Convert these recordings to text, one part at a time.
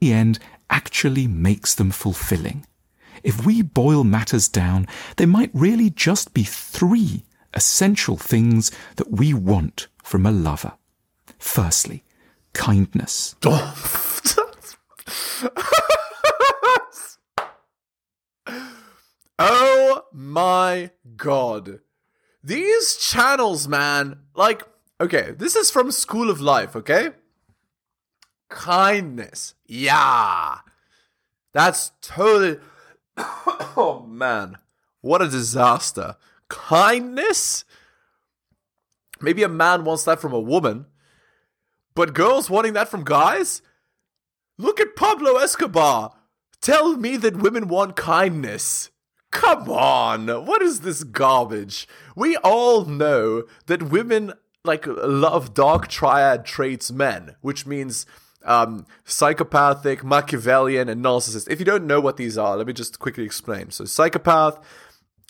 the end actually makes them fulfilling. If we boil matters down, there might really just be three essential things that we want from a lover. Firstly, kindness. oh my god. These channels, man, like, okay, this is from School of Life, okay? Kindness. Yeah. That's totally. oh, man. What a disaster. Kindness? Maybe a man wants that from a woman, but girls wanting that from guys? Look at Pablo Escobar. Tell me that women want kindness. Come on, what is this garbage? We all know that women like love dark triad traits men, which means um, psychopathic, Machiavellian, and narcissist. If you don't know what these are, let me just quickly explain. So, psychopath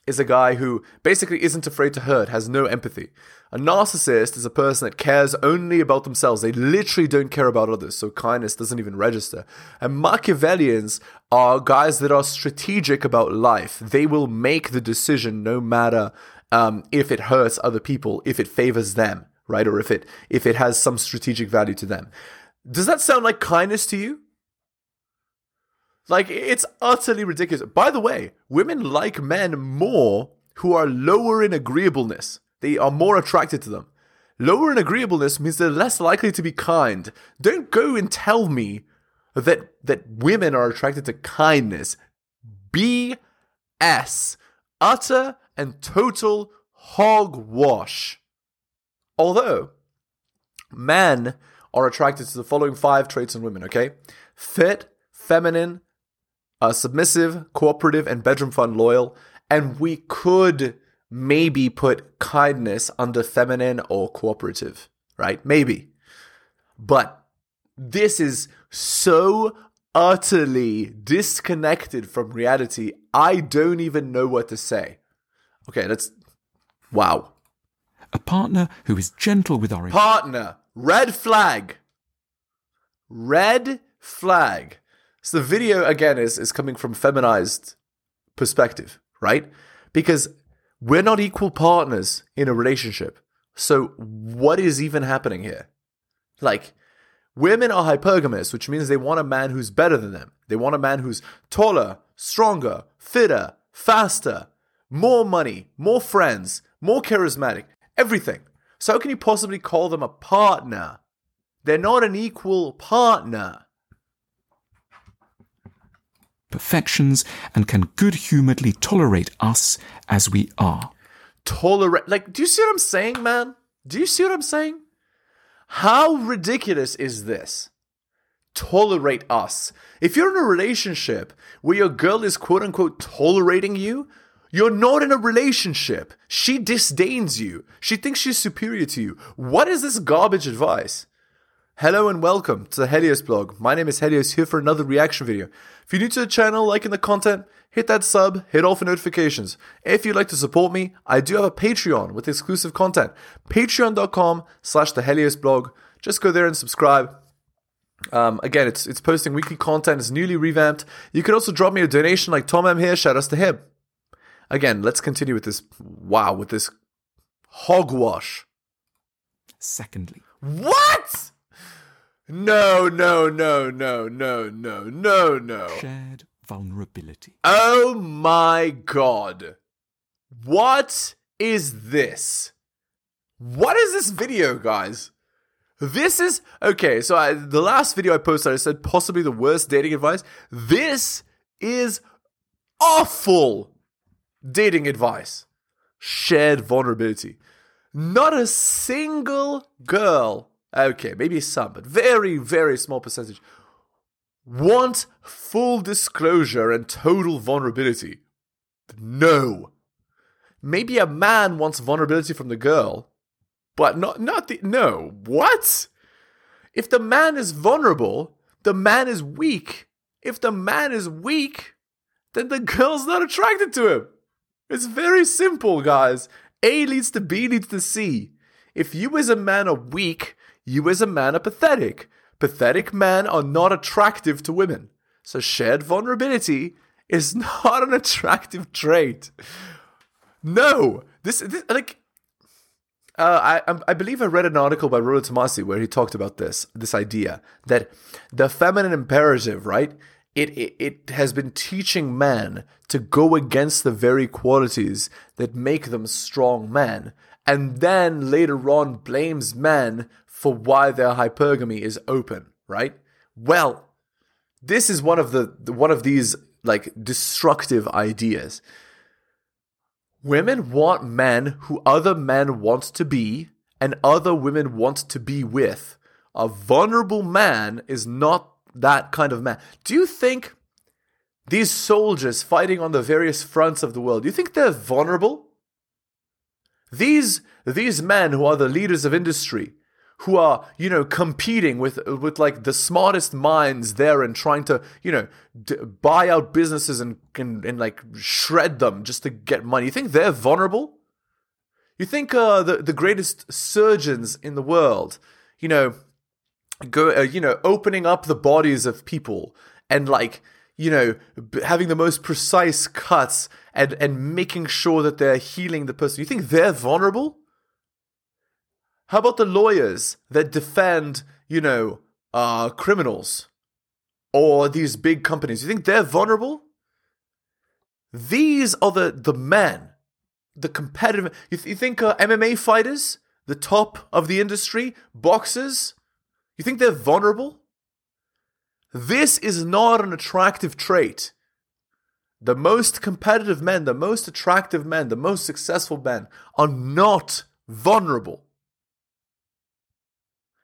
is a guy who basically isn't afraid to hurt, has no empathy. A narcissist is a person that cares only about themselves. They literally don't care about others, so kindness doesn't even register. And Machiavellians are guys that are strategic about life. They will make the decision no matter um, if it hurts other people, if it favors them, right? Or if it if it has some strategic value to them. Does that sound like kindness to you? Like it's utterly ridiculous. By the way, women like men more who are lower in agreeableness. They are more attracted to them. Lower in agreeableness means they're less likely to be kind. Don't go and tell me that that women are attracted to kindness. BS. Utter and total hogwash. Although men are attracted to the following five traits in women, okay? Fit, feminine, uh, submissive, cooperative, and bedroom fun loyal. And we could maybe put kindness under feminine or cooperative, right? Maybe. But this is so utterly disconnected from reality. I don't even know what to say. Okay, let's. Wow. A partner who is gentle with our partner. Red flag. Red flag. So the video again is is coming from feminized perspective, right? Because we're not equal partners in a relationship. So what is even happening here? Like women are hypergamous, which means they want a man who's better than them. They want a man who's taller, stronger, fitter, faster, more money, more friends, more charismatic, everything. So how can you possibly call them a partner? They're not an equal partner perfections and can good humoredly tolerate us as we are. Tolerate, like, do you see what I'm saying, man? Do you see what I'm saying? How ridiculous is this? Tolerate us. If you're in a relationship where your girl is quote unquote tolerating you, you're not in a relationship. She disdains you. She thinks she's superior to you. What is this garbage advice? Hello and welcome to the Helios blog. My name is Helios here for another reaction video. If you're new to the channel, liking the content, hit that sub, hit all for notifications. If you'd like to support me, I do have a Patreon with exclusive content. Patreon.com slash the Helios blog. Just go there and subscribe. Um, again, it's it's posting weekly content, it's newly revamped. You could also drop me a donation like Tom M here, shout outs to him. Again, let's continue with this wow, with this hogwash. Secondly. What? No, no, no, no, no, no, no, no. Shared vulnerability. Oh my god. What is this? What is this video, guys? This is okay. So I, the last video I posted, I said possibly the worst dating advice. This is awful dating advice. Shared vulnerability. Not a single girl okay, maybe some, but very, very small percentage, want full disclosure and total vulnerability. No. Maybe a man wants vulnerability from the girl, but not not the no. What? If the man is vulnerable, the man is weak. If the man is weak, then the girl's not attracted to him. It's very simple, guys. A leads to B leads to C. If you as a man are weak, you as a man are pathetic. Pathetic men are not attractive to women. So shared vulnerability is not an attractive trait. No, this, this like uh, I I believe I read an article by Rollo Tomassi where he talked about this this idea that the feminine imperative, right? It, it it has been teaching men to go against the very qualities that make them strong men, and then later on blames men for why their hypergamy is open, right? Well, this is one of the one of these like destructive ideas Women want men who other men want to be and other women want to be with. A vulnerable man is not that kind of man. Do you think these soldiers fighting on the various fronts of the world, do you think they're vulnerable? These these men who are the leaders of industry, who are you know competing with with like the smartest minds there and trying to you know d- buy out businesses and, and and like shred them just to get money you think they're vulnerable you think uh, the the greatest surgeons in the world you know go uh, you know opening up the bodies of people and like you know having the most precise cuts and and making sure that they're healing the person you think they're vulnerable how about the lawyers that defend, you know, uh, criminals or these big companies? You think they're vulnerable? These are the, the men, the competitive. You, th- you think uh, MMA fighters, the top of the industry, boxers, you think they're vulnerable? This is not an attractive trait. The most competitive men, the most attractive men, the most successful men are not vulnerable.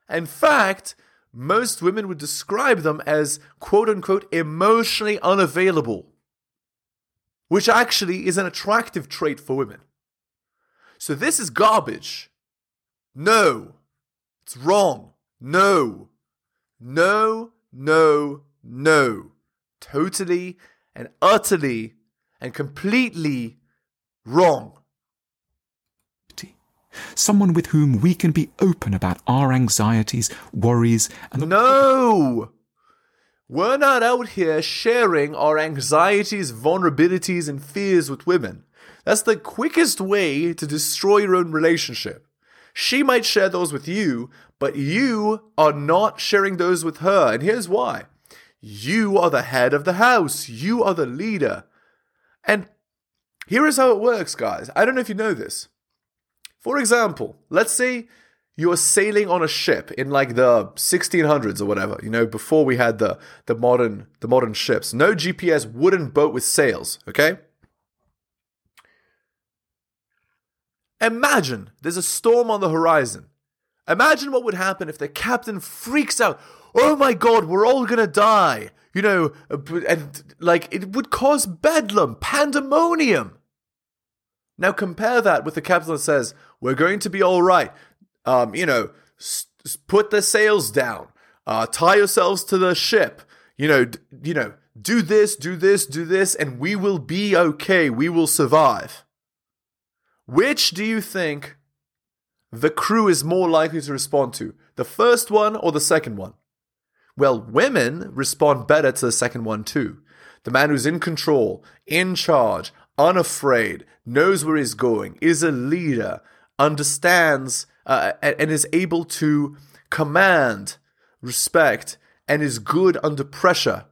In fact, most women would describe them as quote unquote emotionally unavailable, which actually is an attractive trait for women. So this is garbage. No. It's wrong. No. No, no, no. Totally and utterly and completely wrong someone with whom we can be open about our anxieties, worries, and. No! We're not out here sharing our anxieties, vulnerabilities, and fears with women. That's the quickest way to destroy your own relationship. She might share those with you, but you are not sharing those with her. And here's why you are the head of the house, you are the leader. And here is how it works, guys. I don't know if you know this. For example, let's say you're sailing on a ship in like the 1600s or whatever, you know, before we had the the modern the modern ships. No GPS wooden boat with sails, okay? Imagine there's a storm on the horizon. Imagine what would happen if the captain freaks out. Oh my god, we're all gonna die. You know, and like it would cause bedlam, pandemonium. Now compare that with the captain that says, "We're going to be all right." Um, you know, s- put the sails down, uh, tie yourselves to the ship. You know, d- you know, do this, do this, do this, and we will be okay. We will survive. Which do you think the crew is more likely to respond to? The first one or the second one? Well, women respond better to the second one too. The man who's in control, in charge, unafraid, knows where he's going, is a leader, understands uh, and is able to command respect and is good under pressure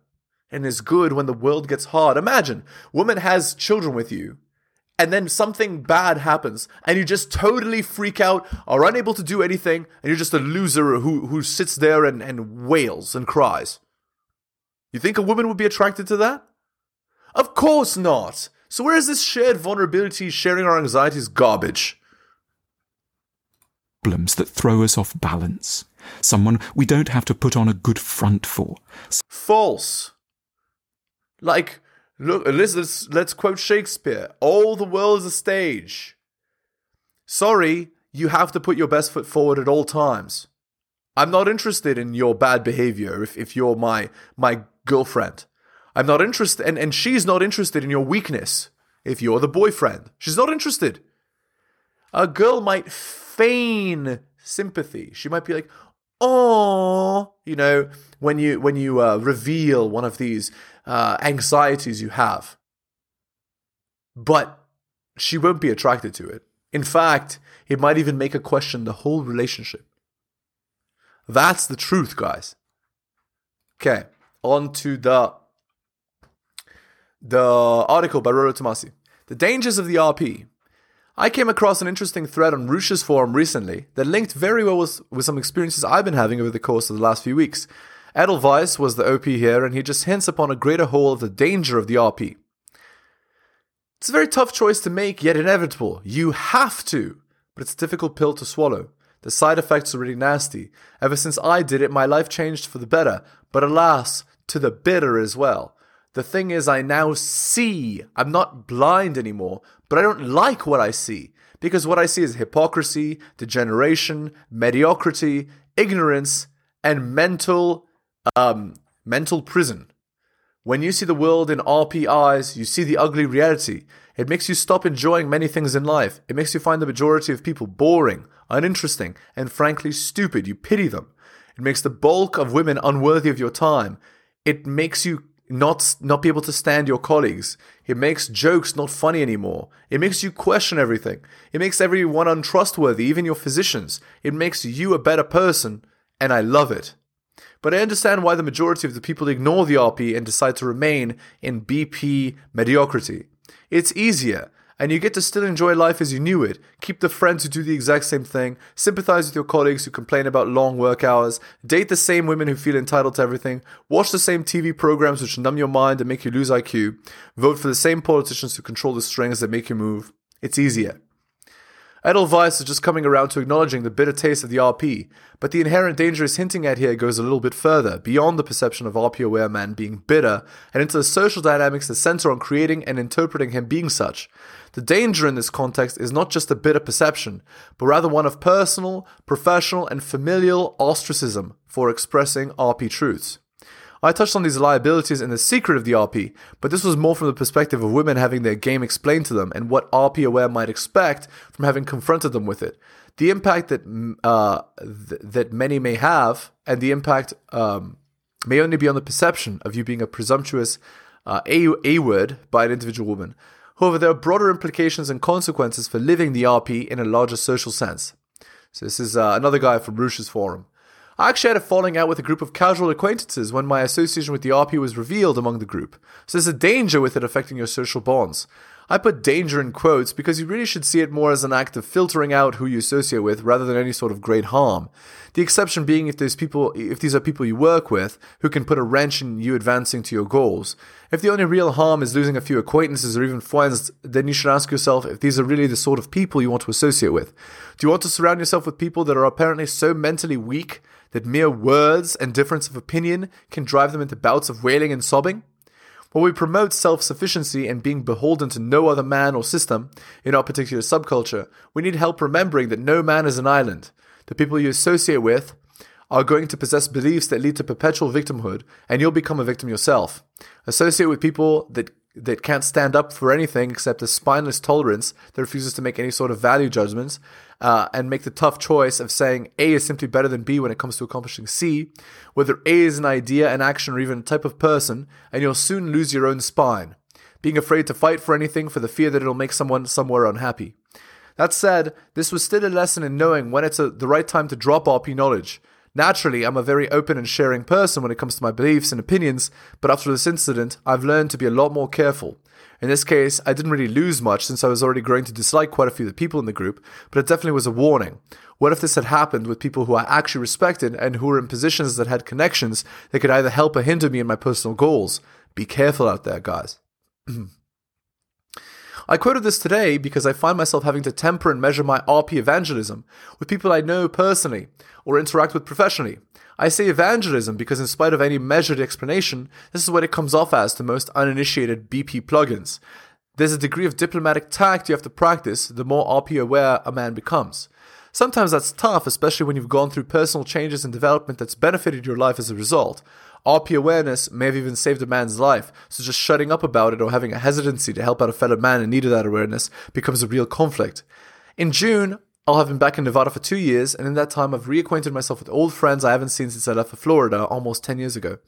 and is good when the world gets hard. Imagine, woman has children with you and then something bad happens and you just totally freak out, are unable to do anything, and you're just a loser who, who sits there and, and wails and cries. You think a woman would be attracted to that? Of course not. So where is this shared vulnerability, sharing our anxieties garbage? Problems that throw us off balance. Someone we don't have to put on a good front for. False. Like, look, let's, let's, quote Shakespeare. All the world is a stage. Sorry, you have to put your best foot forward at all times. I'm not interested in your bad behavior if, if you're my my girlfriend. I'm not interested, and, and she's not interested in your weakness if you're the boyfriend. She's not interested. A girl might feign sympathy. She might be like, oh, you know, when you when you uh, reveal one of these uh, anxieties you have. But she won't be attracted to it. In fact, it might even make her question the whole relationship. That's the truth, guys. Okay, on to the the article by Rollo Tomassi. The dangers of the RP. I came across an interesting thread on Roosh's forum recently that linked very well with, with some experiences I've been having over the course of the last few weeks. Edelweiss was the OP here, and he just hints upon a greater whole of the danger of the RP. It's a very tough choice to make, yet inevitable. You have to, but it's a difficult pill to swallow. The side effects are really nasty. Ever since I did it, my life changed for the better, but alas, to the bitter as well. The thing is, I now see. I'm not blind anymore, but I don't like what I see. Because what I see is hypocrisy, degeneration, mediocrity, ignorance, and mental, um, mental prison. When you see the world in RP eyes, you see the ugly reality. It makes you stop enjoying many things in life. It makes you find the majority of people boring, uninteresting, and frankly stupid. You pity them. It makes the bulk of women unworthy of your time. It makes you not not be able to stand your colleagues. It makes jokes not funny anymore. It makes you question everything. It makes everyone untrustworthy, even your physicians. It makes you a better person, and I love it. But I understand why the majority of the people ignore the RP and decide to remain in BP mediocrity. It's easier and you get to still enjoy life as you knew it. Keep the friends who do the exact same thing, sympathize with your colleagues who complain about long work hours, date the same women who feel entitled to everything, watch the same TV programs which numb your mind and make you lose IQ, vote for the same politicians who control the strings that make you move. It's easier. Edelweiss is just coming around to acknowledging the bitter taste of the RP, but the inherent danger he's hinting at here goes a little bit further, beyond the perception of RP aware man being bitter, and into the social dynamics that center on creating and interpreting him being such. The danger in this context is not just a bitter perception, but rather one of personal, professional, and familial ostracism for expressing RP truths. I touched on these liabilities in The Secret of the RP, but this was more from the perspective of women having their game explained to them and what RP aware might expect from having confronted them with it. The impact that uh, th- that many may have, and the impact um, may only be on the perception of you being a presumptuous uh, a word by an individual woman. However, there are broader implications and consequences for living the RP in a larger social sense. So this is uh, another guy from Roosh's forum. I actually had a falling out with a group of casual acquaintances when my association with the RP was revealed among the group, so there's a danger with it affecting your social bonds. I put danger in quotes because you really should see it more as an act of filtering out who you associate with rather than any sort of great harm. The exception being if there's people if these are people you work with who can put a wrench in you advancing to your goals. If the only real harm is losing a few acquaintances or even friends, then you should ask yourself if these are really the sort of people you want to associate with. Do you want to surround yourself with people that are apparently so mentally weak that mere words and difference of opinion can drive them into bouts of wailing and sobbing? While we promote self sufficiency and being beholden to no other man or system in our particular subculture, we need help remembering that no man is an island. The people you associate with are going to possess beliefs that lead to perpetual victimhood, and you'll become a victim yourself. Associate with people that that can't stand up for anything except a spineless tolerance that refuses to make any sort of value judgments uh, and make the tough choice of saying A is simply better than B when it comes to accomplishing C, whether A is an idea, an action, or even a type of person, and you'll soon lose your own spine, being afraid to fight for anything for the fear that it'll make someone somewhere unhappy. That said, this was still a lesson in knowing when it's a, the right time to drop RP knowledge Naturally, I'm a very open and sharing person when it comes to my beliefs and opinions, but after this incident, I've learned to be a lot more careful. In this case, I didn't really lose much since I was already growing to dislike quite a few of the people in the group, but it definitely was a warning. What if this had happened with people who I actually respected and who were in positions that had connections that could either help or hinder me in my personal goals? Be careful out there, guys. I quoted this today because I find myself having to temper and measure my RP evangelism with people I know personally or interact with professionally. I say evangelism because, in spite of any measured explanation, this is what it comes off as to most uninitiated BP plugins. There's a degree of diplomatic tact you have to practice the more RP aware a man becomes. Sometimes that's tough, especially when you've gone through personal changes and development that's benefited your life as a result. RP awareness may have even saved a man's life, so just shutting up about it or having a hesitancy to help out a fellow man in need of that awareness becomes a real conflict. In June, I'll have been back in Nevada for two years, and in that time, I've reacquainted myself with old friends I haven't seen since I left for Florida almost 10 years ago.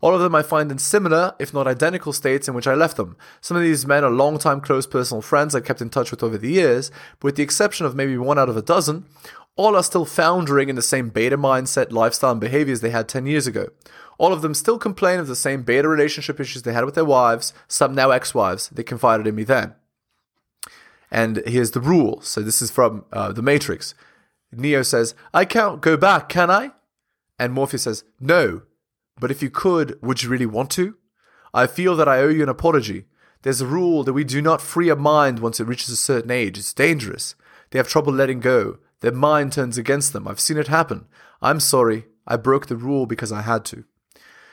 All of them I find in similar, if not identical, states in which I left them. Some of these men are long-time close personal friends I kept in touch with over the years, but with the exception of maybe one out of a dozen, all are still foundering in the same beta mindset, lifestyle, and behaviors they had 10 years ago. All of them still complain of the same beta relationship issues they had with their wives, some now ex wives. They confided in me then. And here's the rule. So this is from uh, The Matrix. Neo says, I can't go back, can I? And Morpheus says, No. But if you could, would you really want to? I feel that I owe you an apology. There's a rule that we do not free a mind once it reaches a certain age. It's dangerous. They have trouble letting go. Their mind turns against them. I've seen it happen. I'm sorry. I broke the rule because I had to.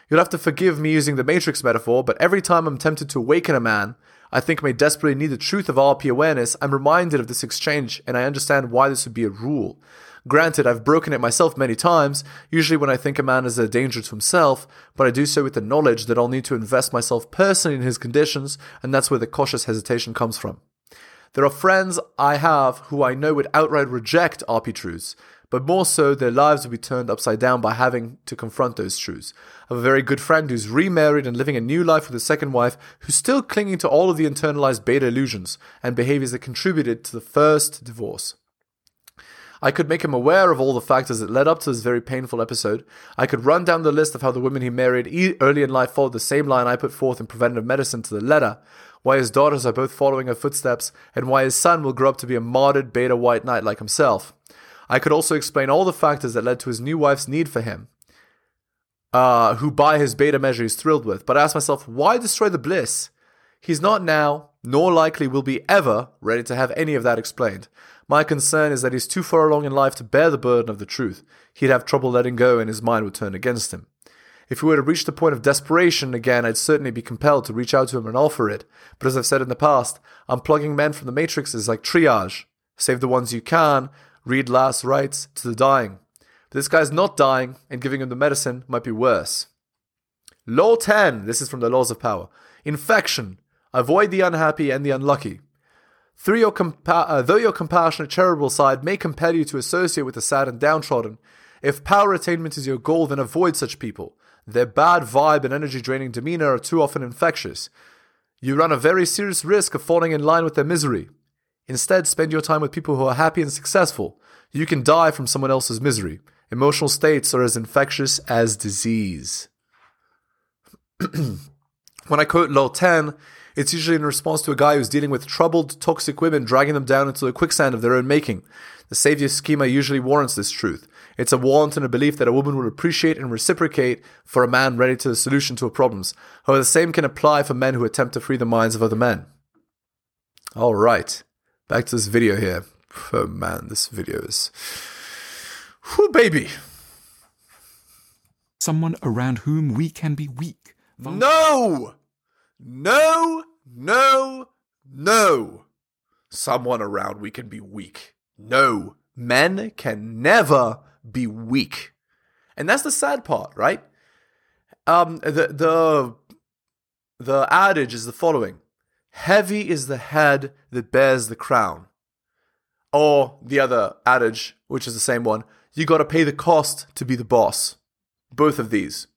You'll have to forgive me using the Matrix metaphor, but every time I'm tempted to awaken a man, I think may desperately need the truth of RP awareness, I'm reminded of this exchange and I understand why this would be a rule. Granted, I've broken it myself many times, usually when I think a man is a danger to himself, but I do so with the knowledge that I'll need to invest myself personally in his conditions, and that's where the cautious hesitation comes from. There are friends I have who I know would outright reject RP truths, but more so, their lives would be turned upside down by having to confront those truths. I have a very good friend who's remarried and living a new life with a second wife who's still clinging to all of the internalized beta illusions and behaviors that contributed to the first divorce. I could make him aware of all the factors that led up to this very painful episode. I could run down the list of how the women he married early in life followed the same line I put forth in preventative medicine to the letter, why his daughters are both following her footsteps, and why his son will grow up to be a martyred beta white knight like himself. I could also explain all the factors that led to his new wife's need for him, uh, who by his beta measure he's thrilled with. But I ask myself, why destroy the bliss? He's not now, nor likely will be ever, ready to have any of that explained. My concern is that he's too far along in life to bear the burden of the truth. He'd have trouble letting go, and his mind would turn against him. If he were to reach the point of desperation again, I'd certainly be compelled to reach out to him and offer it. But as I've said in the past, unplugging men from the matrix is like triage. Save the ones you can, read last rites to the dying. But this guy's not dying, and giving him the medicine might be worse. Law 10, this is from the Laws of Power. Infection. Avoid the unhappy and the unlucky. Your compa- uh, though your compassionate, charitable side may compel you to associate with the sad and downtrodden, if power attainment is your goal, then avoid such people. Their bad vibe and energy draining demeanor are too often infectious. You run a very serious risk of falling in line with their misery. Instead, spend your time with people who are happy and successful. You can die from someone else's misery. Emotional states are as infectious as disease. when I quote 10, it's usually in response to a guy who's dealing with troubled, toxic women, dragging them down into the quicksand of their own making. The savior schema usually warrants this truth. It's a want and a belief that a woman will appreciate and reciprocate for a man ready to the solution to her problems. However, the same can apply for men who attempt to free the minds of other men. All right. Back to this video here. Oh man, this video is. Whew, baby. Someone around whom we can be weak. No! No, no, no. Someone around we can be weak. No, men can never be weak. And that's the sad part, right? Um, the, the, the adage is the following Heavy is the head that bears the crown. Or the other adage, which is the same one, you gotta pay the cost to be the boss. Both of these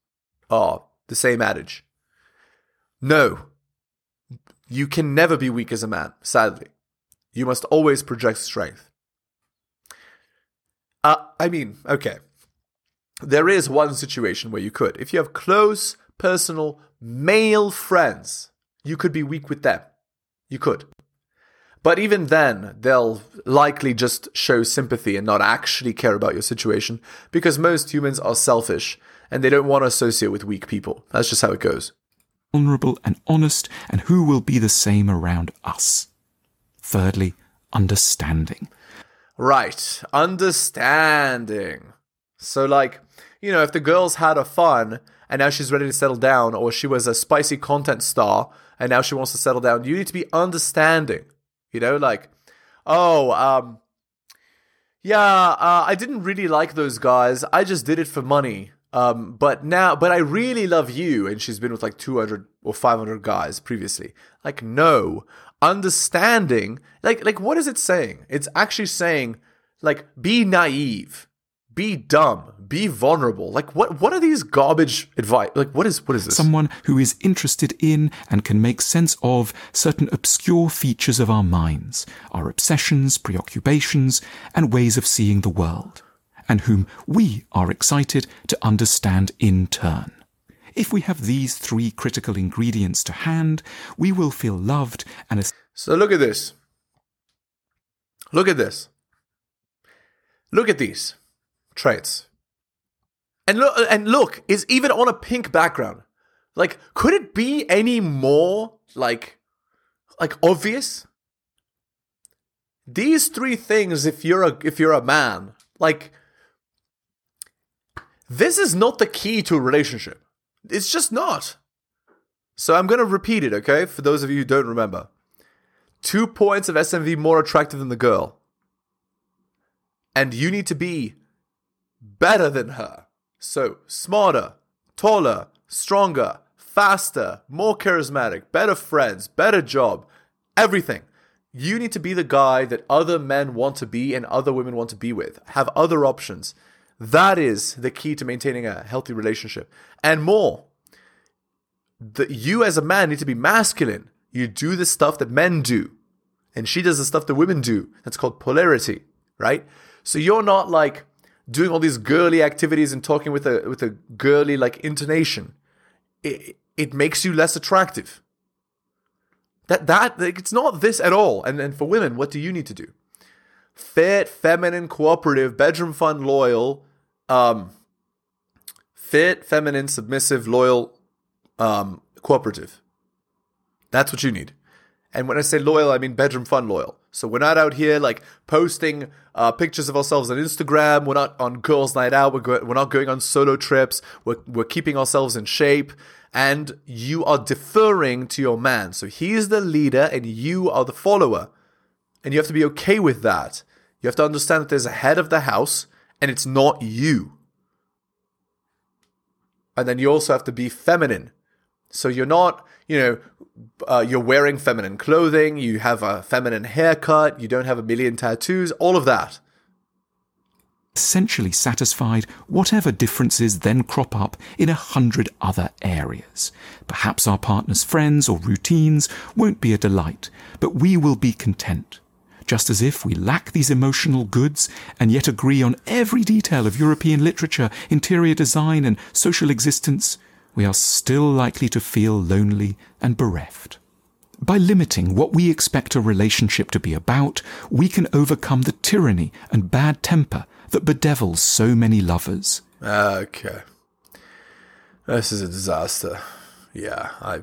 are the same adage. No, you can never be weak as a man, sadly. You must always project strength. Uh, I mean, okay. There is one situation where you could. If you have close, personal, male friends, you could be weak with them. You could. But even then, they'll likely just show sympathy and not actually care about your situation because most humans are selfish and they don't want to associate with weak people. That's just how it goes. Vulnerable and honest, and who will be the same around us. Thirdly, understanding. Right, understanding. So, like, you know, if the girl's had a fun and now she's ready to settle down, or she was a spicy content star and now she wants to settle down, you need to be understanding. You know, like, oh, um, yeah, uh, I didn't really like those guys. I just did it for money. Um, but now, but I really love you. And she's been with like 200 or 500 guys previously. Like, no, understanding, like, like, what is it saying? It's actually saying, like be naive, be dumb, be vulnerable. Like what what are these garbage advice? Like what is what is this? Someone who is interested in and can make sense of certain obscure features of our minds, our obsessions, preoccupations, and ways of seeing the world, and whom we are excited to understand in turn. If we have these three critical ingredients to hand, we will feel loved and. So look at this. Look at this. Look at these traits. And look, and look, is even on a pink background. Like, could it be any more like, like obvious? These three things, if you're a if you're a man, like, this is not the key to a relationship. It's just not. So I'm going to repeat it, okay? For those of you who don't remember. Two points of SMV more attractive than the girl. And you need to be better than her. So, smarter, taller, stronger, faster, more charismatic, better friends, better job, everything. You need to be the guy that other men want to be and other women want to be with. Have other options. That is the key to maintaining a healthy relationship. And more, that you as a man need to be masculine. You do the stuff that men do, and she does the stuff that women do. That's called polarity, right? So you're not like doing all these girly activities and talking with a with a girly like intonation. It it makes you less attractive. That that like, it's not this at all. And and for women, what do you need to do? Fit, feminine, cooperative, bedroom fun, loyal, um, fit, feminine, submissive, loyal, um, cooperative. That's what you need. And when I say loyal, I mean bedroom fun loyal. So we're not out here like posting uh, pictures of ourselves on Instagram. We're not on girls' night out. We're, go- we're not going on solo trips. We're, we're keeping ourselves in shape. And you are deferring to your man. So he's the leader and you are the follower. And you have to be okay with that. You have to understand that there's a head of the house and it's not you. And then you also have to be feminine. So you're not, you know, uh, you're wearing feminine clothing, you have a feminine haircut, you don't have a million tattoos, all of that. Essentially satisfied whatever differences then crop up in a hundred other areas. Perhaps our partner's friends or routines won't be a delight, but we will be content just as if we lack these emotional goods and yet agree on every detail of European literature, interior design, and social existence, we are still likely to feel lonely and bereft. By limiting what we expect a relationship to be about, we can overcome the tyranny and bad temper that bedevils so many lovers. Okay. This is a disaster. Yeah, I.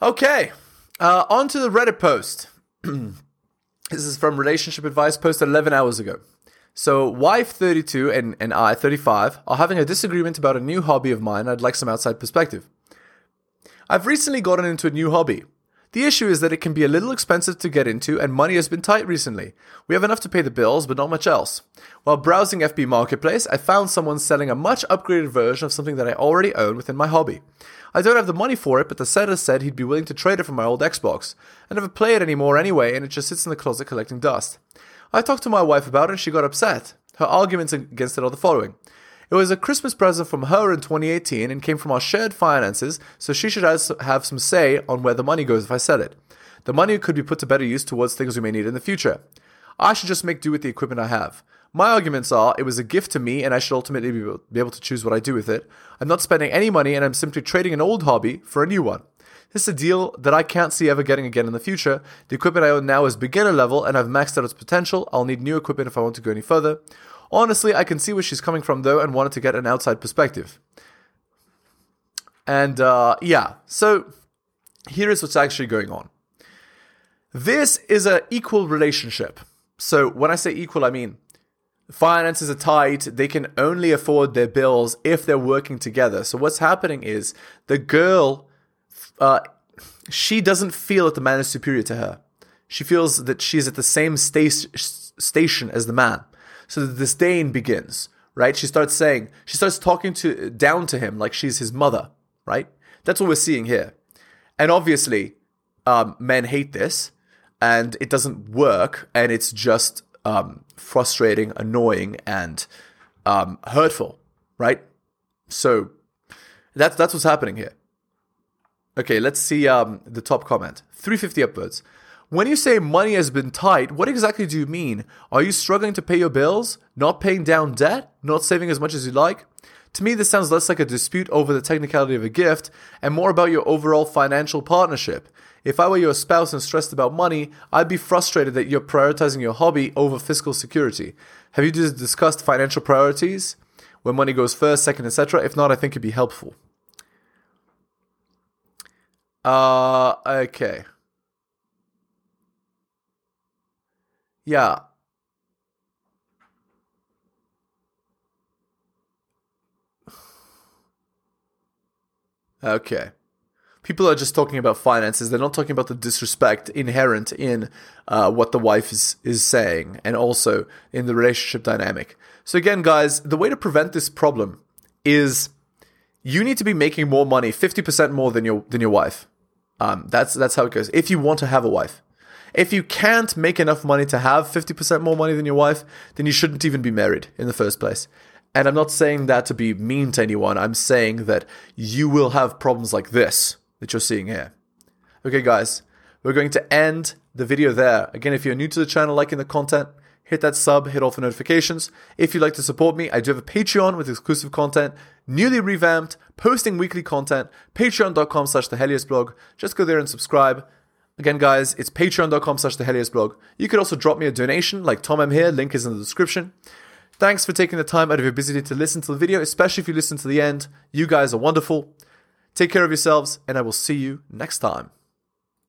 Okay. Uh, on to the Reddit post. this is from Relationship Advice, posted 11 hours ago. So, wife 32 and, and I, 35, are having a disagreement about a new hobby of mine. I'd like some outside perspective. I've recently gotten into a new hobby. The issue is that it can be a little expensive to get into, and money has been tight recently. We have enough to pay the bills, but not much else. While browsing FB Marketplace, I found someone selling a much upgraded version of something that I already own within my hobby. I don't have the money for it, but the seller said he'd be willing to trade it for my old Xbox. I never play it anymore anyway, and it just sits in the closet collecting dust. I talked to my wife about it, and she got upset. Her arguments against it are the following. It was a Christmas present from her in 2018 and came from our shared finances, so she should have some say on where the money goes if I sell it. The money could be put to better use towards things we may need in the future. I should just make do with the equipment I have. My arguments are it was a gift to me and I should ultimately be able to choose what I do with it. I'm not spending any money and I'm simply trading an old hobby for a new one. This is a deal that I can't see ever getting again in the future. The equipment I own now is beginner level and I've maxed out its potential. I'll need new equipment if I want to go any further. Honestly, I can see where she's coming from though and wanted to get an outside perspective. And uh, yeah, so here is what's actually going on. This is an equal relationship. So when I say equal, I mean finances are tight. They can only afford their bills if they're working together. So what's happening is the girl, uh, she doesn't feel that the man is superior to her. She feels that she's at the same sta- station as the man. So the disdain begins, right? She starts saying, she starts talking to down to him like she's his mother, right? That's what we're seeing here. And obviously, um, men hate this. and it doesn't work, and it's just um, frustrating, annoying, and um, hurtful, right? So that's that's what's happening here. Okay, let's see um, the top comment. 350 upwards. When you say money has been tight, what exactly do you mean? Are you struggling to pay your bills? Not paying down debt? Not saving as much as you like? To me, this sounds less like a dispute over the technicality of a gift and more about your overall financial partnership. If I were your spouse and stressed about money, I'd be frustrated that you're prioritizing your hobby over fiscal security. Have you discussed financial priorities? When money goes first, second, etc.? If not, I think it'd be helpful. Uh, okay. Yeah. Okay. People are just talking about finances. They're not talking about the disrespect inherent in uh, what the wife is, is saying and also in the relationship dynamic. So, again, guys, the way to prevent this problem is you need to be making more money, 50% more than your, than your wife. Um, that's, that's how it goes. If you want to have a wife. If you can't make enough money to have 50% more money than your wife, then you shouldn't even be married in the first place. And I'm not saying that to be mean to anyone. I'm saying that you will have problems like this that you're seeing here. Okay, guys, we're going to end the video there. Again, if you're new to the channel, liking the content, hit that sub, hit all the notifications. If you'd like to support me, I do have a Patreon with exclusive content, newly revamped, posting weekly content, patreon.com slash the Helios blog. Just go there and subscribe. Again, guys, it's patreon.com slash the Helios blog. You could also drop me a donation like Tom M here, link is in the description. Thanks for taking the time out of your busy day to listen to the video, especially if you listen to the end. You guys are wonderful. Take care of yourselves, and I will see you next time.